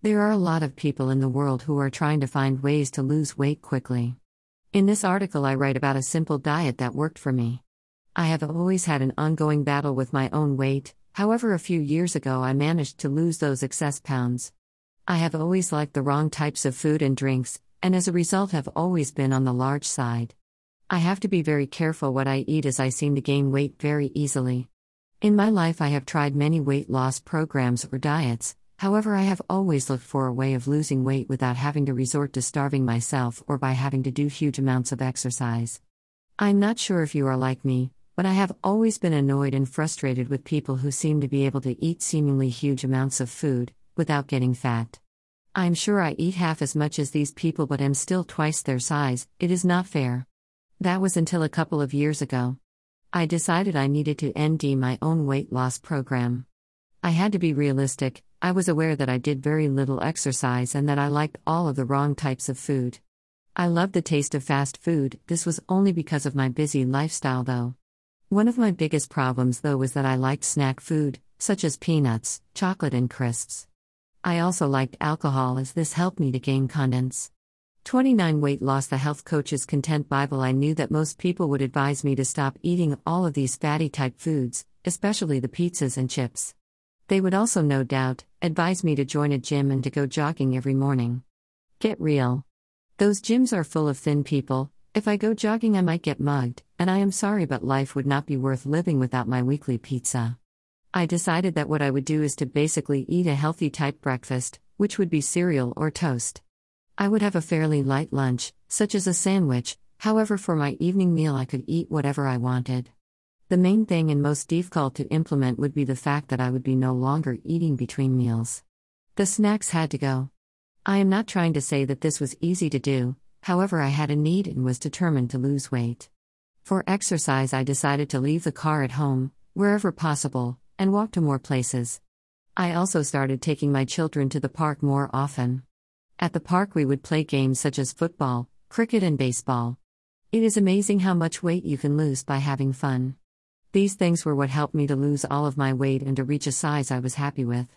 There are a lot of people in the world who are trying to find ways to lose weight quickly. In this article, I write about a simple diet that worked for me. I have always had an ongoing battle with my own weight, however, a few years ago I managed to lose those excess pounds. I have always liked the wrong types of food and drinks, and as a result have always been on the large side. I have to be very careful what I eat as I seem to gain weight very easily. In my life, I have tried many weight loss programs or diets, however, I have always looked for a way of losing weight without having to resort to starving myself or by having to do huge amounts of exercise. I'm not sure if you are like me, but I have always been annoyed and frustrated with people who seem to be able to eat seemingly huge amounts of food without getting fat. I'm sure I eat half as much as these people but am still twice their size, it is not fair. That was until a couple of years ago. I decided I needed to ND my own weight loss program. I had to be realistic, I was aware that I did very little exercise and that I liked all of the wrong types of food. I loved the taste of fast food, this was only because of my busy lifestyle though. One of my biggest problems, though, was that I liked snack food, such as peanuts, chocolate, and crisps. I also liked alcohol as this helped me to gain confidence. 29 Weight Loss The Health Coach's Content Bible I knew that most people would advise me to stop eating all of these fatty type foods, especially the pizzas and chips. They would also, no doubt, advise me to join a gym and to go jogging every morning. Get real. Those gyms are full of thin people, if I go jogging, I might get mugged, and I am sorry, but life would not be worth living without my weekly pizza. I decided that what I would do is to basically eat a healthy type breakfast, which would be cereal or toast. I would have a fairly light lunch, such as a sandwich, however, for my evening meal, I could eat whatever I wanted. The main thing and most difficult to implement would be the fact that I would be no longer eating between meals. The snacks had to go. I am not trying to say that this was easy to do, However, I had a need and was determined to lose weight. For exercise, I decided to leave the car at home, wherever possible, and walk to more places. I also started taking my children to the park more often. At the park, we would play games such as football, cricket, and baseball. It is amazing how much weight you can lose by having fun. These things were what helped me to lose all of my weight and to reach a size I was happy with.